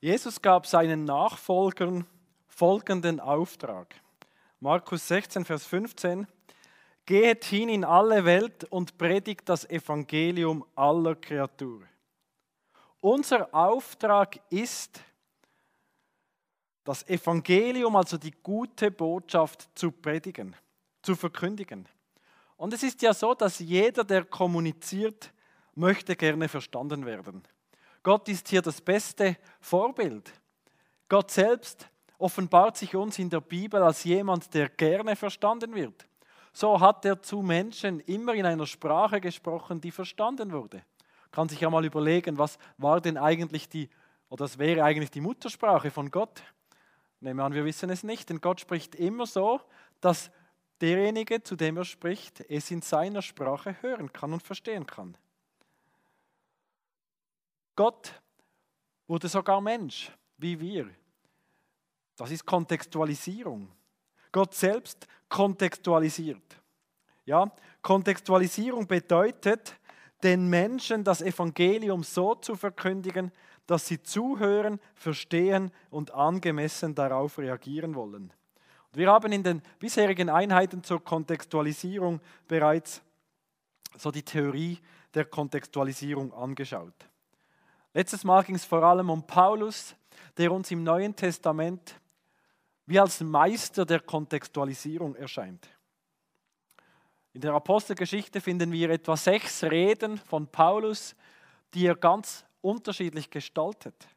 Jesus gab seinen Nachfolgern folgenden Auftrag. Markus 16, Vers 15. Geht hin in alle Welt und predigt das Evangelium aller Kreatur. Unser Auftrag ist, das Evangelium, also die gute Botschaft zu predigen, zu verkündigen. Und es ist ja so, dass jeder, der kommuniziert, möchte gerne verstanden werden. Gott ist hier das beste Vorbild. Gott selbst offenbart sich uns in der Bibel als jemand, der gerne verstanden wird. So hat er zu Menschen immer in einer Sprache gesprochen, die verstanden wurde. Kann sich ja mal überlegen, was war denn eigentlich die, oder das wäre eigentlich die Muttersprache von Gott? Nehmen wir an, wir wissen es nicht, denn Gott spricht immer so, dass derjenige, zu dem er spricht, es in seiner Sprache hören kann und verstehen kann. Gott wurde sogar Mensch, wie wir. Das ist Kontextualisierung. Gott selbst kontextualisiert. Ja, Kontextualisierung bedeutet, den Menschen das Evangelium so zu verkündigen, dass sie zuhören, verstehen und angemessen darauf reagieren wollen. Wir haben in den bisherigen Einheiten zur Kontextualisierung bereits so die Theorie der Kontextualisierung angeschaut. Letztes Mal ging es vor allem um Paulus, der uns im Neuen Testament wie als Meister der Kontextualisierung erscheint. In der Apostelgeschichte finden wir etwa sechs Reden von Paulus, die er ganz unterschiedlich gestaltet.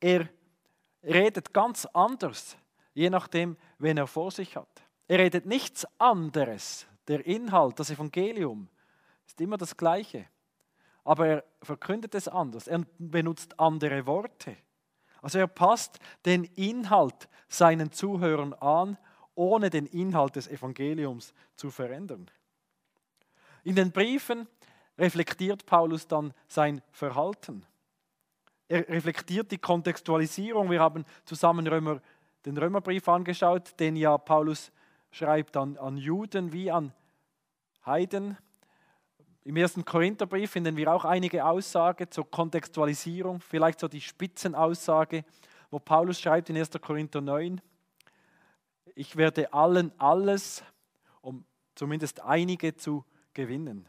Er redet ganz anders, je nachdem, wen er vor sich hat. Er redet nichts anderes. Der Inhalt, das Evangelium ist immer das gleiche. Aber er verkündet es anders. Er benutzt andere Worte. Also er passt den Inhalt seinen Zuhörern an, ohne den Inhalt des Evangeliums zu verändern. In den Briefen reflektiert Paulus dann sein Verhalten. Er reflektiert die Kontextualisierung. Wir haben zusammen Römer, den Römerbrief angeschaut, den ja Paulus schreibt an, an Juden wie an Heiden. Im ersten Korintherbrief finden wir auch einige Aussagen zur Kontextualisierung, vielleicht so die Spitzenaussage, wo Paulus schreibt in 1. Korinther 9, ich werde allen alles, um zumindest einige zu gewinnen.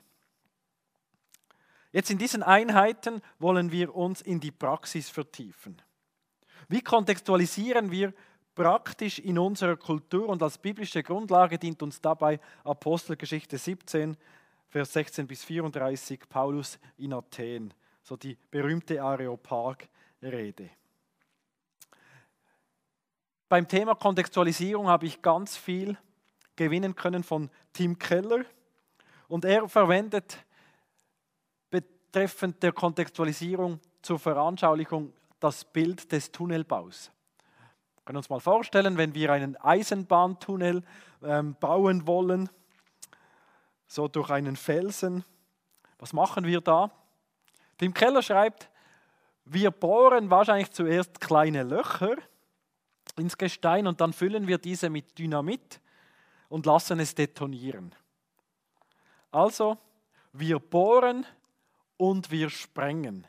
Jetzt in diesen Einheiten wollen wir uns in die Praxis vertiefen. Wie kontextualisieren wir praktisch in unserer Kultur und als biblische Grundlage dient uns dabei Apostelgeschichte 17, Vers 16 bis 34, Paulus in Athen, so die berühmte Areopag-Rede. Beim Thema Kontextualisierung habe ich ganz viel gewinnen können von Tim Keller und er verwendet betreffend der Kontextualisierung zur Veranschaulichung das Bild des Tunnelbaus. Wir können uns mal vorstellen, wenn wir einen Eisenbahntunnel ähm, bauen wollen, so durch einen Felsen, was machen wir da? Tim Keller schreibt, wir bohren wahrscheinlich zuerst kleine Löcher ins Gestein und dann füllen wir diese mit Dynamit und lassen es detonieren. Also, wir bohren und wir sprengen.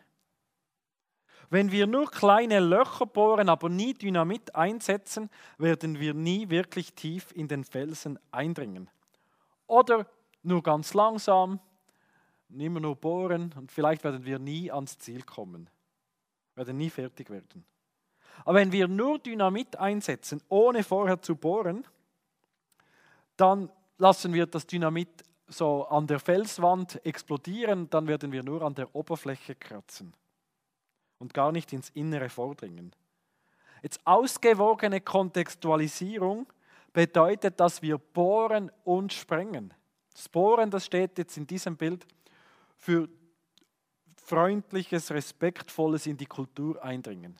Wenn wir nur kleine Löcher bohren, aber nie Dynamit einsetzen, werden wir nie wirklich tief in den Felsen eindringen. Oder nur ganz langsam, immer nur bohren und vielleicht werden wir nie ans Ziel kommen, werden nie fertig werden. Aber wenn wir nur Dynamit einsetzen, ohne vorher zu bohren, dann lassen wir das Dynamit so an der Felswand explodieren, dann werden wir nur an der Oberfläche kratzen und gar nicht ins Innere vordringen. Jetzt ausgewogene Kontextualisierung bedeutet, dass wir bohren und sprengen. Das Bohren, das steht jetzt in diesem Bild für freundliches, respektvolles in die Kultur eindringen.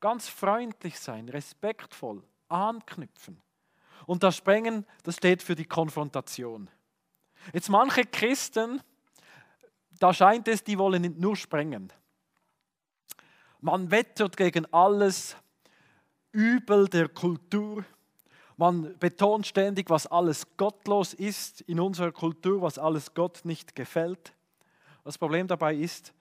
Ganz freundlich sein, respektvoll, anknüpfen. Und das Sprengen, das steht für die Konfrontation. Jetzt manche Christen, da scheint es, die wollen nur sprengen. Man wettert gegen alles Übel der Kultur. Man betont ständig, was alles gottlos ist in unserer Kultur, was alles Gott nicht gefällt. Das Problem dabei ist,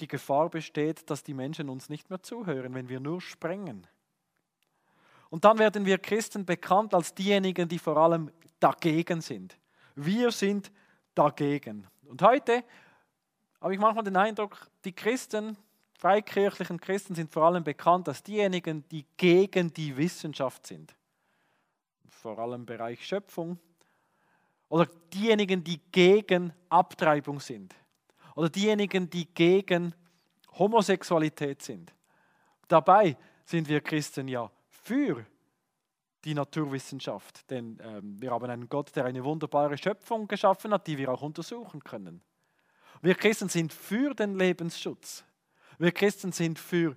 die Gefahr besteht, dass die Menschen uns nicht mehr zuhören, wenn wir nur sprengen. Und dann werden wir Christen bekannt als diejenigen, die vor allem dagegen sind. Wir sind dagegen. Und heute habe ich manchmal den Eindruck, die Christen, freikirchlichen Christen sind vor allem bekannt als diejenigen, die gegen die Wissenschaft sind. Vor allem im Bereich Schöpfung. Oder diejenigen, die gegen Abtreibung sind. Oder diejenigen, die gegen Homosexualität sind. Dabei sind wir Christen ja für die Naturwissenschaft, denn ähm, wir haben einen Gott, der eine wunderbare Schöpfung geschaffen hat, die wir auch untersuchen können. Wir Christen sind für den Lebensschutz. Wir Christen sind für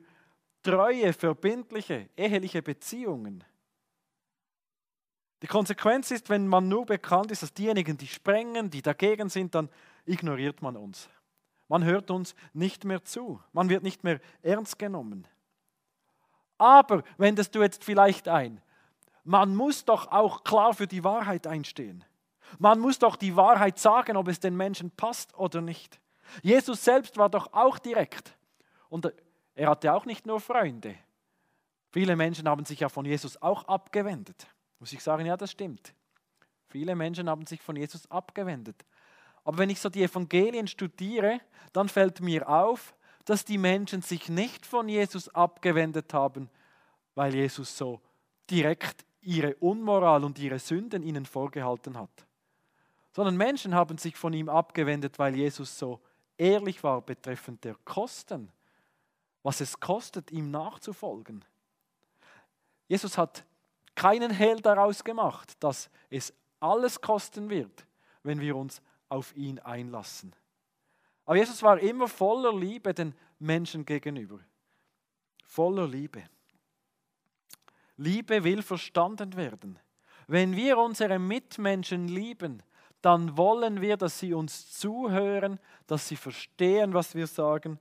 treue, verbindliche, eheliche Beziehungen. Die Konsequenz ist, wenn man nur bekannt ist als diejenigen, die sprengen, die dagegen sind, dann ignoriert man uns. Man hört uns nicht mehr zu. Man wird nicht mehr ernst genommen. Aber wendest du jetzt vielleicht ein, man muss doch auch klar für die Wahrheit einstehen. Man muss doch die Wahrheit sagen, ob es den Menschen passt oder nicht. Jesus selbst war doch auch direkt. Und er hatte auch nicht nur Freunde. Viele Menschen haben sich ja von Jesus auch abgewendet. Muss ich sagen, ja, das stimmt. Viele Menschen haben sich von Jesus abgewendet. Aber wenn ich so die Evangelien studiere, dann fällt mir auf, dass die Menschen sich nicht von Jesus abgewendet haben, weil Jesus so direkt ihre Unmoral und ihre Sünden ihnen vorgehalten hat, sondern Menschen haben sich von ihm abgewendet, weil Jesus so ehrlich war betreffend der Kosten, was es kostet, ihm nachzufolgen. Jesus hat keinen Hehl daraus gemacht, dass es alles kosten wird, wenn wir uns auf ihn einlassen. Aber Jesus war immer voller Liebe den Menschen gegenüber. Voller Liebe. Liebe will verstanden werden. Wenn wir unsere Mitmenschen lieben, dann wollen wir, dass sie uns zuhören, dass sie verstehen, was wir sagen.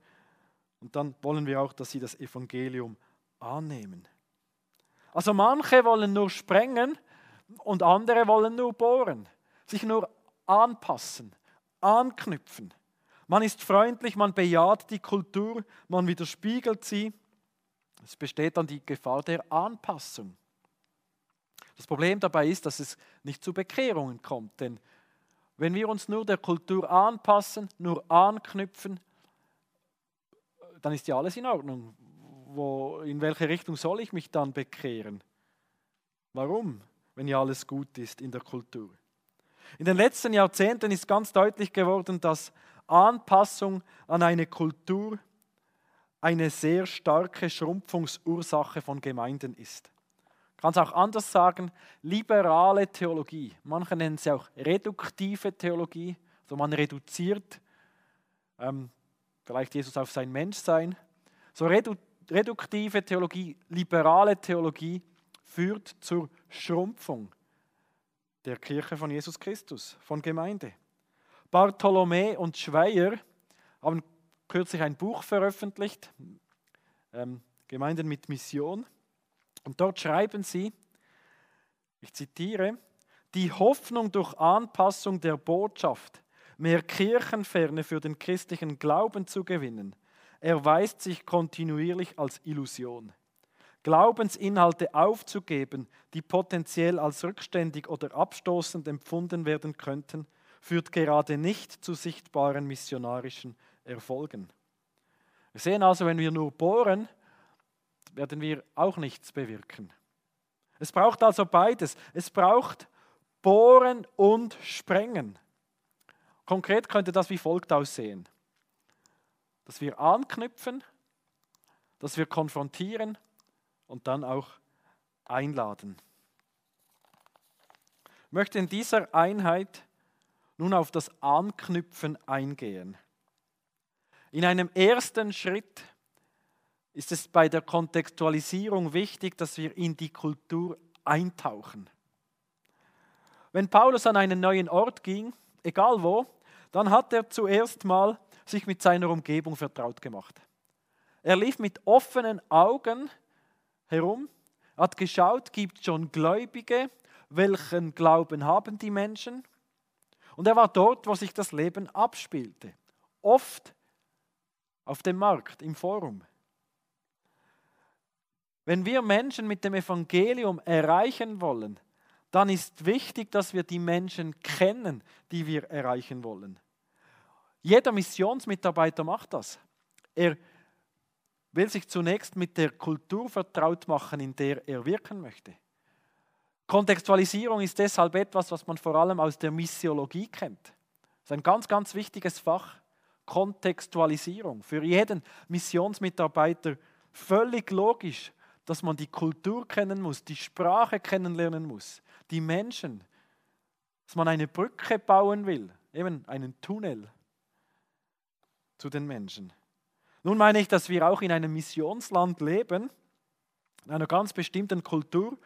Und dann wollen wir auch, dass sie das Evangelium annehmen. Also manche wollen nur sprengen und andere wollen nur bohren, sich nur anpassen, anknüpfen. Man ist freundlich, man bejaht die Kultur, man widerspiegelt sie. Es besteht dann die Gefahr der Anpassung. Das Problem dabei ist, dass es nicht zu Bekehrungen kommt, denn wenn wir uns nur der Kultur anpassen, nur anknüpfen, dann ist ja alles in Ordnung. Wo, in welche Richtung soll ich mich dann bekehren? Warum, wenn ja alles gut ist in der Kultur? In den letzten Jahrzehnten ist ganz deutlich geworden, dass Anpassung an eine Kultur eine sehr starke Schrumpfungsursache von Gemeinden ist. Kann es auch anders sagen, liberale Theologie. Manche nennen sie auch reduktive Theologie. Also man reduziert ähm, vielleicht Jesus auf sein Menschsein. So redu reduktive Theologie, liberale Theologie führt zur Schrumpfung der Kirche von Jesus Christus, von Gemeinde. Bartholomä und Schweier haben kürzlich ein Buch veröffentlicht, ähm, Gemeinden mit Mission. Und dort schreiben sie, ich zitiere, die Hoffnung durch Anpassung der Botschaft, mehr Kirchenferne für den christlichen Glauben zu gewinnen, erweist sich kontinuierlich als Illusion. Glaubensinhalte aufzugeben, die potenziell als rückständig oder abstoßend empfunden werden könnten, führt gerade nicht zu sichtbaren missionarischen Erfolgen. Wir sehen also, wenn wir nur bohren, werden wir auch nichts bewirken. Es braucht also beides. Es braucht Bohren und Sprengen. Konkret könnte das wie folgt aussehen. Dass wir anknüpfen, dass wir konfrontieren und dann auch einladen. Ich möchte in dieser Einheit nun auf das Anknüpfen eingehen. In einem ersten Schritt ist es bei der Kontextualisierung wichtig, dass wir in die Kultur eintauchen. Wenn Paulus an einen neuen Ort ging, egal wo, dann hat er zuerst mal sich mit seiner Umgebung vertraut gemacht. Er lief mit offenen Augen herum, hat geschaut, gibt es schon Gläubige, welchen Glauben haben die Menschen? Und er war dort, wo sich das Leben abspielte. Oft auf dem Markt, im Forum. Wenn wir Menschen mit dem Evangelium erreichen wollen, dann ist wichtig, dass wir die Menschen kennen, die wir erreichen wollen. Jeder Missionsmitarbeiter macht das. Er will sich zunächst mit der Kultur vertraut machen, in der er wirken möchte. Kontextualisierung ist deshalb etwas, was man vor allem aus der Missiologie kennt. Das ist ein ganz, ganz wichtiges Fach. Kontextualisierung. Für jeden Missionsmitarbeiter völlig logisch, dass man die Kultur kennen muss, die Sprache kennenlernen muss, die Menschen, dass man eine Brücke bauen will, eben einen Tunnel zu den Menschen. Nun meine ich, dass wir auch in einem Missionsland leben, in einer ganz bestimmten Kultur,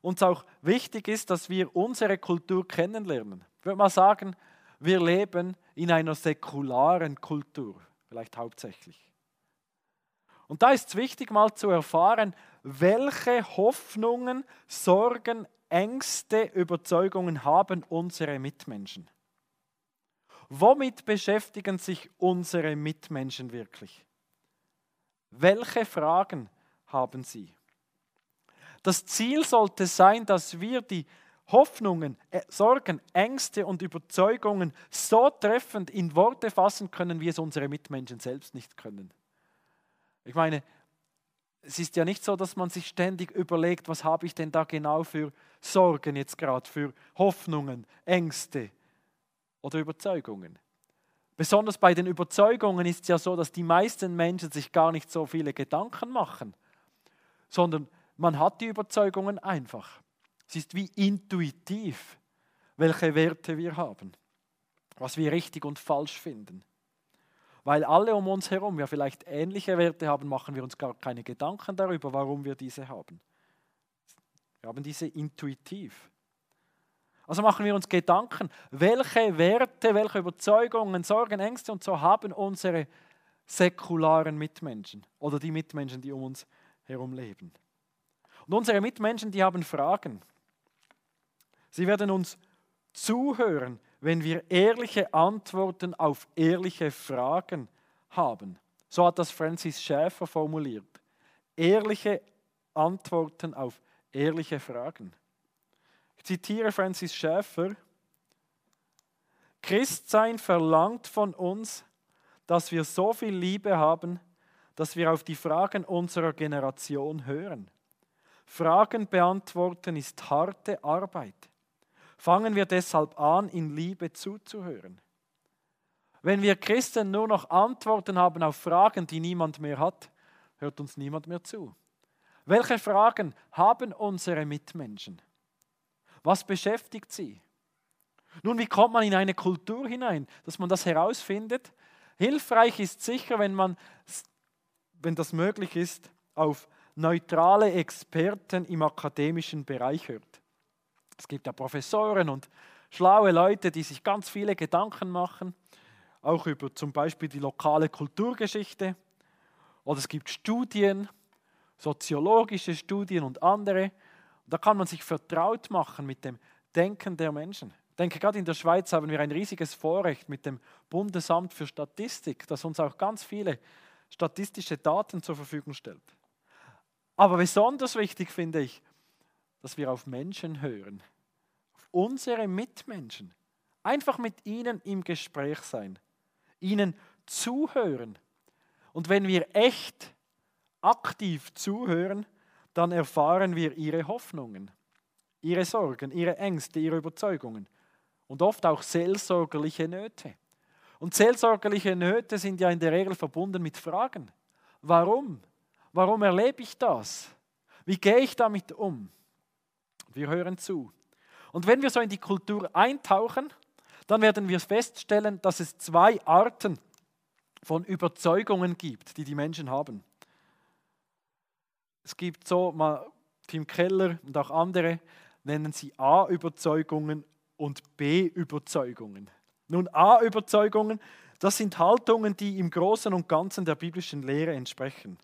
uns auch wichtig ist, dass wir unsere Kultur kennenlernen. Ich würde mal sagen, wir leben in einer säkularen Kultur, vielleicht hauptsächlich. Und da ist es wichtig, mal zu erfahren, welche Hoffnungen, Sorgen, Ängste, Überzeugungen haben unsere Mitmenschen. Womit beschäftigen sich unsere Mitmenschen wirklich? Welche Fragen haben sie? Das Ziel sollte sein, dass wir die Hoffnungen, Sorgen, Ängste und Überzeugungen so treffend in Worte fassen können, wie es unsere Mitmenschen selbst nicht können. Ich meine, es ist ja nicht so, dass man sich ständig überlegt, was habe ich denn da genau für Sorgen jetzt gerade, für Hoffnungen, Ängste oder Überzeugungen. Besonders bei den Überzeugungen ist es ja so, dass die meisten Menschen sich gar nicht so viele Gedanken machen, sondern man hat die Überzeugungen einfach. Es ist wie intuitiv, welche Werte wir haben, was wir richtig und falsch finden. Weil alle um uns herum ja vielleicht ähnliche Werte haben, machen wir uns gar keine Gedanken darüber, warum wir diese haben. Wir haben diese intuitiv. Also machen wir uns Gedanken, welche Werte, welche Überzeugungen, Sorgen, Ängste und so haben unsere säkularen Mitmenschen oder die Mitmenschen, die um uns herum leben. Und unsere Mitmenschen, die haben Fragen. Sie werden uns zuhören, wenn wir ehrliche Antworten auf ehrliche Fragen haben. So hat das Francis Schäfer formuliert. Ehrliche Antworten auf ehrliche Fragen. Ich zitiere Francis Schäfer. Christsein verlangt von uns, dass wir so viel Liebe haben, dass wir auf die Fragen unserer Generation hören. Fragen beantworten ist harte Arbeit. Fangen wir deshalb an, in Liebe zuzuhören. Wenn wir Christen nur noch Antworten haben auf Fragen, die niemand mehr hat, hört uns niemand mehr zu. Welche Fragen haben unsere Mitmenschen? Was beschäftigt sie? Nun, wie kommt man in eine Kultur hinein, dass man das herausfindet? Hilfreich ist sicher, wenn man, wenn das möglich ist, auf neutrale Experten im akademischen Bereich hört. Es gibt ja Professoren und schlaue Leute, die sich ganz viele Gedanken machen, auch über zum Beispiel die lokale Kulturgeschichte. Oder es gibt Studien, soziologische Studien und andere. Da kann man sich vertraut machen mit dem Denken der Menschen. Ich denke, gerade in der Schweiz haben wir ein riesiges Vorrecht mit dem Bundesamt für Statistik, das uns auch ganz viele statistische Daten zur Verfügung stellt. Aber besonders wichtig finde ich, dass wir auf Menschen hören, unsere Mitmenschen. Einfach mit ihnen im Gespräch sein, ihnen zuhören. Und wenn wir echt aktiv zuhören, dann erfahren wir ihre Hoffnungen, ihre Sorgen, ihre Ängste, ihre Überzeugungen und oft auch seelsorgerliche Nöte. Und seelsorgerliche Nöte sind ja in der Regel verbunden mit Fragen. Warum? Warum erlebe ich das? Wie gehe ich damit um? Wir hören zu. Und wenn wir so in die Kultur eintauchen, dann werden wir feststellen, dass es zwei Arten von Überzeugungen gibt, die die Menschen haben. Es gibt so, mal Tim Keller und auch andere nennen sie A-Überzeugungen und B-Überzeugungen. Nun, A-Überzeugungen, das sind Haltungen, die im Großen und Ganzen der biblischen Lehre entsprechen.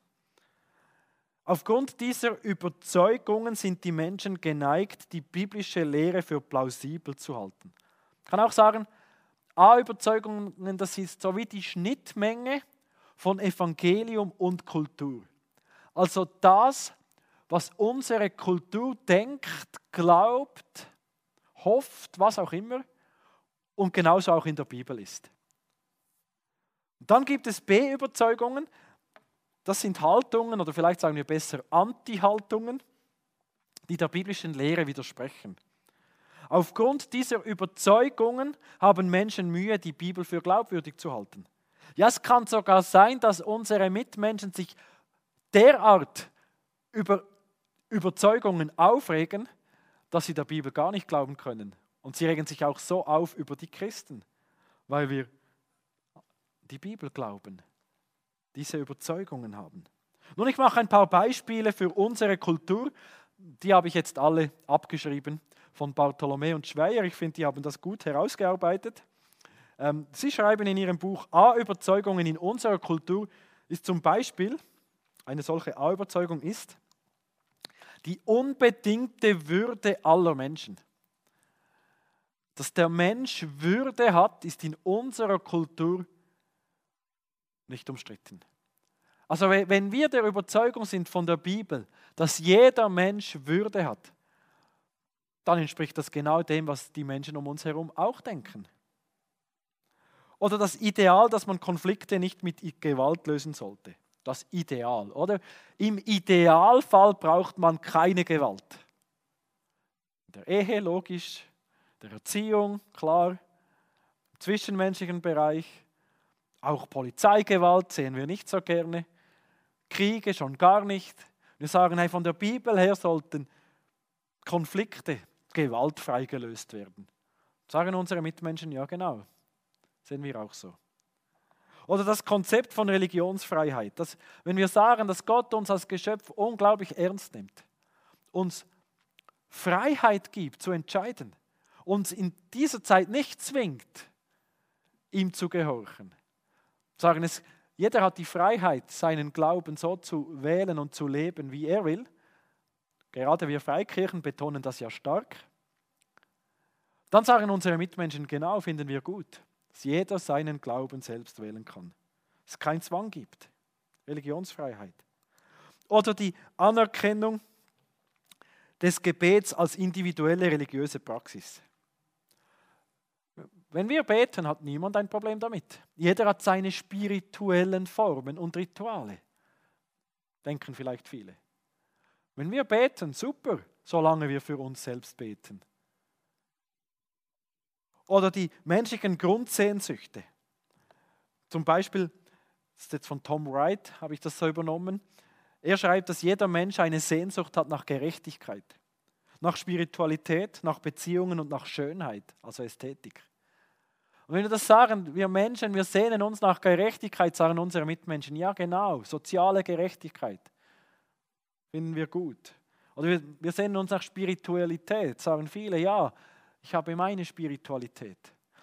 Aufgrund dieser Überzeugungen sind die Menschen geneigt, die biblische Lehre für plausibel zu halten. Ich kann auch sagen, A-Überzeugungen, das ist so wie die Schnittmenge von Evangelium und Kultur. Also das, was unsere Kultur denkt, glaubt, hofft, was auch immer, und genauso auch in der Bibel ist. Dann gibt es B-Überzeugungen, das sind Haltungen oder vielleicht sagen wir besser Anti-Haltungen, die der biblischen Lehre widersprechen. Aufgrund dieser Überzeugungen haben Menschen Mühe, die Bibel für glaubwürdig zu halten. Ja, es kann sogar sein, dass unsere Mitmenschen sich derart über Überzeugungen aufregen, dass sie der Bibel gar nicht glauben können. Und sie regen sich auch so auf über die Christen, weil wir die Bibel glauben, diese Überzeugungen haben. Nun, ich mache ein paar Beispiele für unsere Kultur. Die habe ich jetzt alle abgeschrieben von Bartholomä und Schweier. Ich finde, die haben das gut herausgearbeitet. Ähm, sie schreiben in ihrem Buch A-Überzeugungen in unserer Kultur ist zum Beispiel, eine solche A-Überzeugung ist, die unbedingte Würde aller Menschen. Dass der Mensch Würde hat, ist in unserer Kultur nicht umstritten. Also wenn wir der Überzeugung sind von der Bibel, dass jeder Mensch Würde hat, dann entspricht das genau dem, was die Menschen um uns herum auch denken. Oder das Ideal, dass man Konflikte nicht mit Gewalt lösen sollte. Das Ideal, oder? Im Idealfall braucht man keine Gewalt. In der Ehe, logisch, der Erziehung, klar, im zwischenmenschlichen Bereich, auch Polizeigewalt sehen wir nicht so gerne, Kriege schon gar nicht. Wir sagen, hey, von der Bibel her sollten Konflikte gewaltfrei gelöst werden. Sagen unsere Mitmenschen, ja genau, sehen wir auch so. Oder das Konzept von Religionsfreiheit. Dass, wenn wir sagen, dass Gott uns als Geschöpf unglaublich ernst nimmt, uns Freiheit gibt zu entscheiden, uns in dieser Zeit nicht zwingt, ihm zu gehorchen. Sagen es, jeder hat die Freiheit, seinen Glauben so zu wählen und zu leben, wie er will. Gerade wir Freikirchen betonen das ja stark. Dann sagen unsere Mitmenschen, genau, finden wir gut, dass jeder seinen Glauben selbst wählen kann. Es keinen Zwang gibt. Religionsfreiheit. Oder die Anerkennung des Gebets als individuelle religiöse Praxis. Wenn wir beten, hat niemand ein Problem damit. Jeder hat seine spirituellen Formen und Rituale. Denken vielleicht viele. Wenn wir beten, super, solange wir für uns selbst beten. Oder die menschlichen Grundsehnsüchte. Zum Beispiel, das ist jetzt von Tom Wright, habe ich das so übernommen. Er schreibt, dass jeder Mensch eine Sehnsucht hat nach Gerechtigkeit, nach Spiritualität, nach Beziehungen und nach Schönheit, also Ästhetik. Und wenn wir das sagen, wir Menschen, wir sehnen uns nach Gerechtigkeit, sagen unsere Mitmenschen, ja genau, soziale Gerechtigkeit finden wir gut. Oder wir, wir sehnen uns nach Spiritualität, sagen viele, ja, ich habe meine Spiritualität.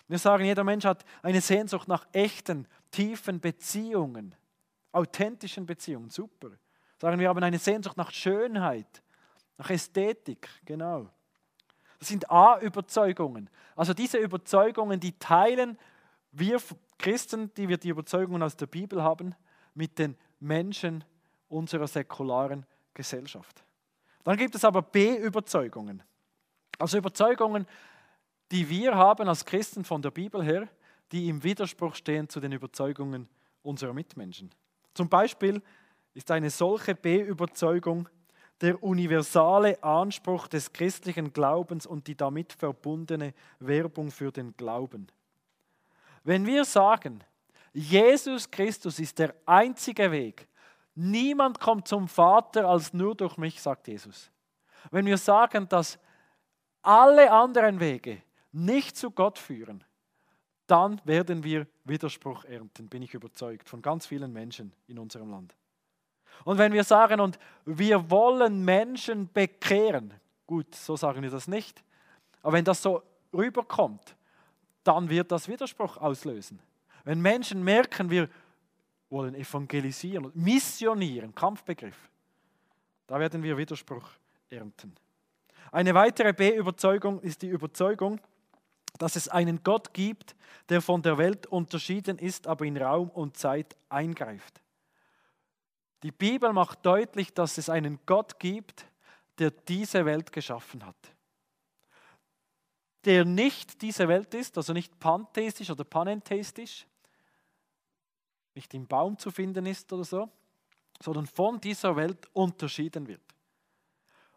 Wir sagen, jeder Mensch hat eine Sehnsucht nach echten, tiefen Beziehungen, authentischen Beziehungen, super. Sagen wir haben eine Sehnsucht nach Schönheit, nach Ästhetik, genau. Das sind A-Überzeugungen. Also diese Überzeugungen, die teilen wir Christen, die wir die Überzeugungen aus der Bibel haben, mit den Menschen unserer säkularen Gesellschaft. Dann gibt es aber B-Überzeugungen. Also Überzeugungen, die wir haben als Christen von der Bibel her, die im Widerspruch stehen zu den Überzeugungen unserer Mitmenschen. Zum Beispiel ist eine solche B-Überzeugung der universale Anspruch des christlichen Glaubens und die damit verbundene Werbung für den Glauben. Wenn wir sagen, Jesus Christus ist der einzige Weg, niemand kommt zum Vater als nur durch mich, sagt Jesus. Wenn wir sagen, dass alle anderen Wege nicht zu Gott führen, dann werden wir Widerspruch ernten, bin ich überzeugt, von ganz vielen Menschen in unserem Land. Und wenn wir sagen, und wir wollen Menschen bekehren, gut, so sagen wir das nicht, aber wenn das so rüberkommt, dann wird das Widerspruch auslösen. Wenn Menschen merken, wir wollen evangelisieren missionieren, Kampfbegriff, da werden wir Widerspruch ernten. Eine weitere B-Überzeugung ist die Überzeugung, dass es einen Gott gibt, der von der Welt unterschieden ist, aber in Raum und Zeit eingreift. Die Bibel macht deutlich, dass es einen Gott gibt, der diese Welt geschaffen hat. Der nicht diese Welt ist, also nicht pantheistisch oder panentheistisch, nicht im Baum zu finden ist oder so, sondern von dieser Welt unterschieden wird.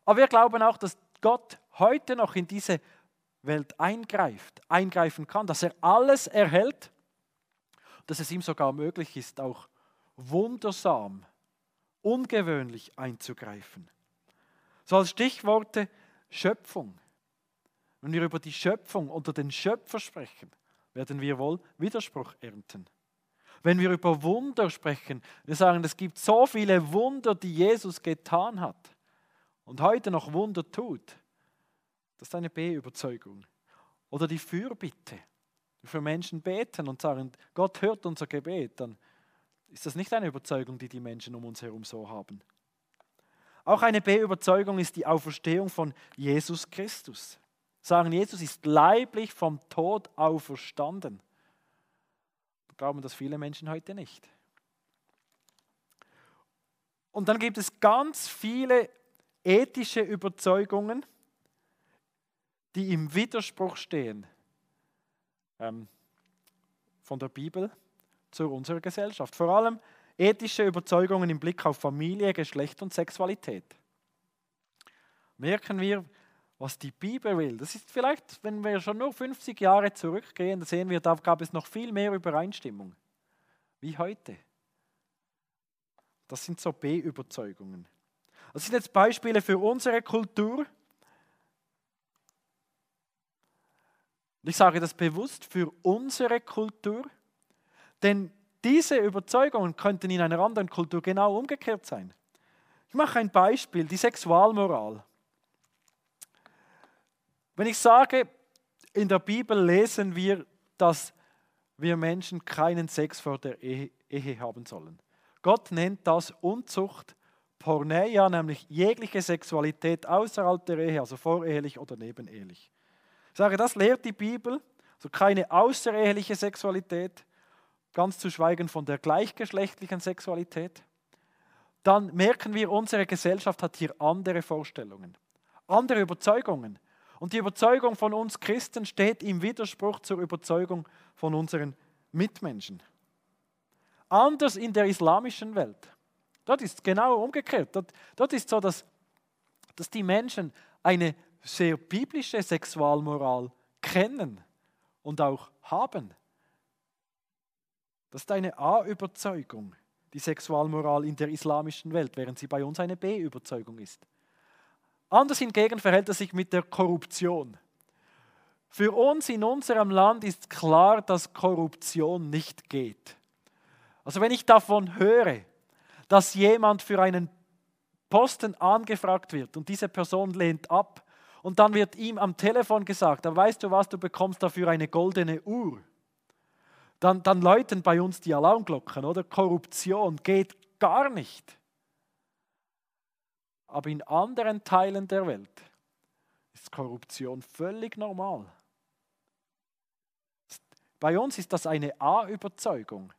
Aber wir glauben auch, dass Gott heute noch in diese Welt eingreift, eingreifen kann, dass er alles erhält, dass es ihm sogar möglich ist, auch wundersam, ungewöhnlich einzugreifen. So als Stichworte Schöpfung. Wenn wir über die Schöpfung oder den Schöpfer sprechen, werden wir wohl Widerspruch ernten. Wenn wir über Wunder sprechen, wir sagen, es gibt so viele Wunder, die Jesus getan hat und heute noch Wunder tut. Das ist eine B-Überzeugung. Oder die Fürbitte. Für Menschen beten und sagen, Gott hört unser Gebet, dann ist das nicht eine Überzeugung, die die Menschen um uns herum so haben. Auch eine B-Überzeugung ist die Auferstehung von Jesus Christus. Sagen, Jesus ist leiblich vom Tod auferstanden glauben das viele Menschen heute nicht. Und dann gibt es ganz viele ethische Überzeugungen, die im Widerspruch stehen ähm, von der Bibel zu unserer Gesellschaft. Vor allem ethische Überzeugungen im Blick auf Familie, Geschlecht und Sexualität. Merken wir, was die Bibel will. Das ist vielleicht, wenn wir schon nur 50 Jahre zurückgehen, da sehen wir, da gab es noch viel mehr Übereinstimmung wie heute. Das sind so B-Überzeugungen. Das sind jetzt Beispiele für unsere Kultur. ich sage das bewusst für unsere Kultur, denn diese Überzeugungen könnten in einer anderen Kultur genau umgekehrt sein. Ich mache ein Beispiel, die Sexualmoral. Wenn ich sage, in der Bibel lesen wir, dass wir Menschen keinen Sex vor der Ehe, haben sollen. Gott nennt das Unzucht, Porneia, nämlich jegliche Sexualität außerhalb der Ehe, also vorehelich oder nebenehelich. Ich sage, das lehrt die Bibel, also keine außereheliche Sexualität, ganz zu schweigen von der gleichgeschlechtlichen Sexualität. Dann merken wir, unsere Gesellschaft hat hier andere Vorstellungen, andere Überzeugungen. Und die Überzeugung von uns Christen steht im Widerspruch zur Überzeugung von unseren Mitmenschen. Anders in der islamischen Welt. Dort ist es genau umgekehrt. Dort, dort ist so, dass, dass die Menschen eine sehr biblische Sexualmoral kennen und auch haben. Das ist eine A-Überzeugung, die Sexualmoral in der islamischen Welt, während sie bei uns eine B-Überzeugung ist. Anders hingegen verhält es sich mit der Korruption. Für uns in unserem Land ist klar, dass Korruption nicht geht. Also wenn ich davon höre, dass jemand für einen Posten angefragt wird und diese Person lehnt ab und dann wird ihm am Telefon gesagt, da weißt du was, du bekommst dafür eine goldene Uhr. Dann, dann läuten bei uns die Alarmglocken, oder? Korruption geht gar nicht. Aber in anderen Teilen der Welt ist Korruption völlig normal. Bei uns ist das eine A-Überzeugung,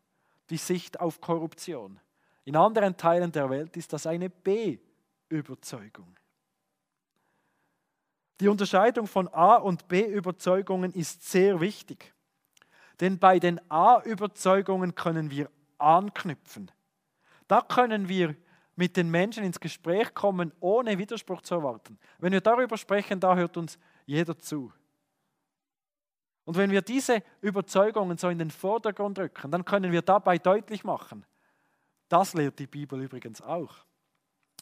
die Sicht auf Korruption. In anderen Teilen der Welt ist das eine B-Überzeugung. Die Unterscheidung von A- und B-Überzeugungen ist sehr wichtig. Denn bei den A-Überzeugungen können wir anknüpfen. Da können wir mit den Menschen ins Gespräch kommen, ohne Widerspruch zu erwarten. Wenn wir darüber sprechen, da hört uns jeder zu. Und wenn wir diese Überzeugungen so in den Vordergrund rücken, dann können wir dabei deutlich machen, das lehrt die Bibel übrigens auch.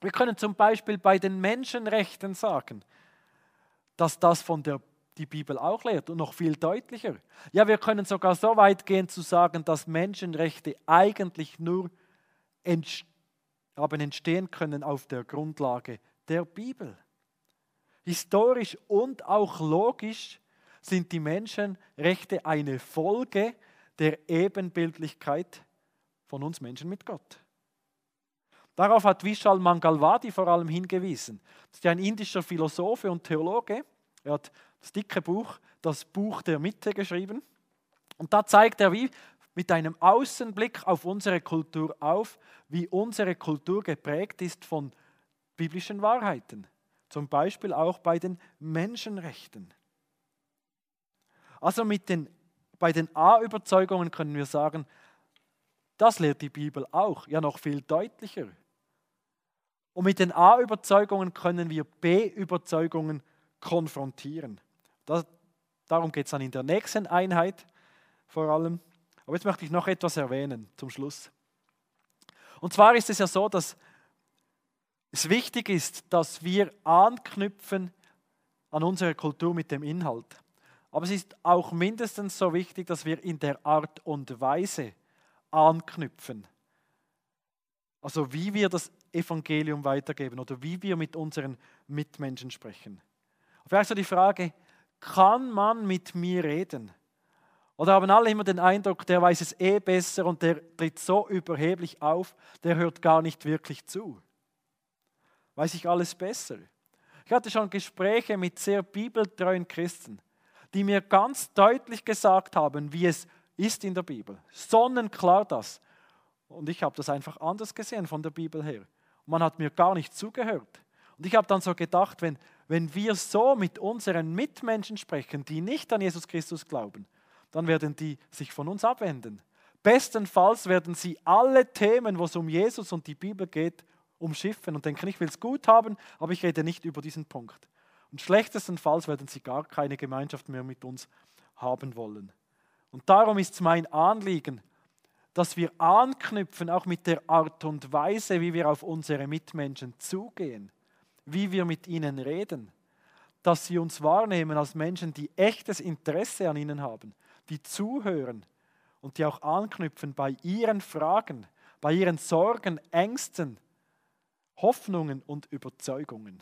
Wir können zum Beispiel bei den Menschenrechten sagen, dass das von der die Bibel auch lehrt und noch viel deutlicher. Ja, wir können sogar so weit gehen zu sagen, dass Menschenrechte eigentlich nur haben entstehen können auf der Grundlage der Bibel. Historisch und auch logisch sind die Menschenrechte eine Folge der Ebenbildlichkeit von uns Menschen mit Gott. Darauf hat Vishal Mangalwadi vor allem hingewiesen. Das ist ein indischer Philosophe und Theologe Er hat das dicke Buch, das Buch der Mitte geschrieben. Und da zeigt er wie mit einem Außenblick auf unsere Kultur auf, wie unsere Kultur geprägt ist von biblischen Wahrheiten. Zum Beispiel auch bei den Menschenrechten. Also mit den, bei den A-Überzeugungen können wir sagen, das lehrt die Bibel auch, ja noch viel deutlicher. Und mit den A-Überzeugungen können wir B-Überzeugungen konfrontieren. Das, darum geht es dann in der nächsten Einheit vor allem. Aber jetzt möchte ich noch etwas erwähnen zum Schluss. Und zwar ist es ja so, dass es wichtig ist, dass wir anknüpfen an unsere Kultur mit dem Inhalt. Aber es ist auch mindestens so wichtig, dass wir in der Art und Weise anknüpfen. Also wie wir das Evangelium weitergeben oder wie wir mit unseren Mitmenschen sprechen. Vielleicht so die Frage, kann man mit mir reden? Oder haben alle immer den Eindruck, der weiß es eh besser und der tritt so überheblich auf, der hört gar nicht wirklich zu? Weiß ich alles besser? Ich hatte schon Gespräche mit sehr bibeltreuen Christen, die mir ganz deutlich gesagt haben, wie es ist in der Bibel. Sonnenklar das. Und ich habe das einfach anders gesehen von der Bibel her. Man hat mir gar nicht zugehört. Und ich habe dann so gedacht, wenn, wenn wir so mit unseren Mitmenschen sprechen, die nicht an Jesus Christus glauben, dann werden die sich von uns abwenden. Bestenfalls werden sie alle Themen, wo es um Jesus und die Bibel geht, umschiffen und denken, ich will es gut haben, aber ich rede nicht über diesen Punkt. Und schlechtestenfalls werden sie gar keine Gemeinschaft mehr mit uns haben wollen. Und darum ist es mein Anliegen, dass wir anknüpfen, auch mit der Art und Weise, wie wir auf unsere Mitmenschen zugehen, wie wir mit ihnen reden, dass sie uns wahrnehmen als Menschen, die echtes Interesse an ihnen haben, die zuhören und die auch anknüpfen bei ihren Fragen, bei ihren Sorgen, Ängsten, Hoffnungen und Überzeugungen.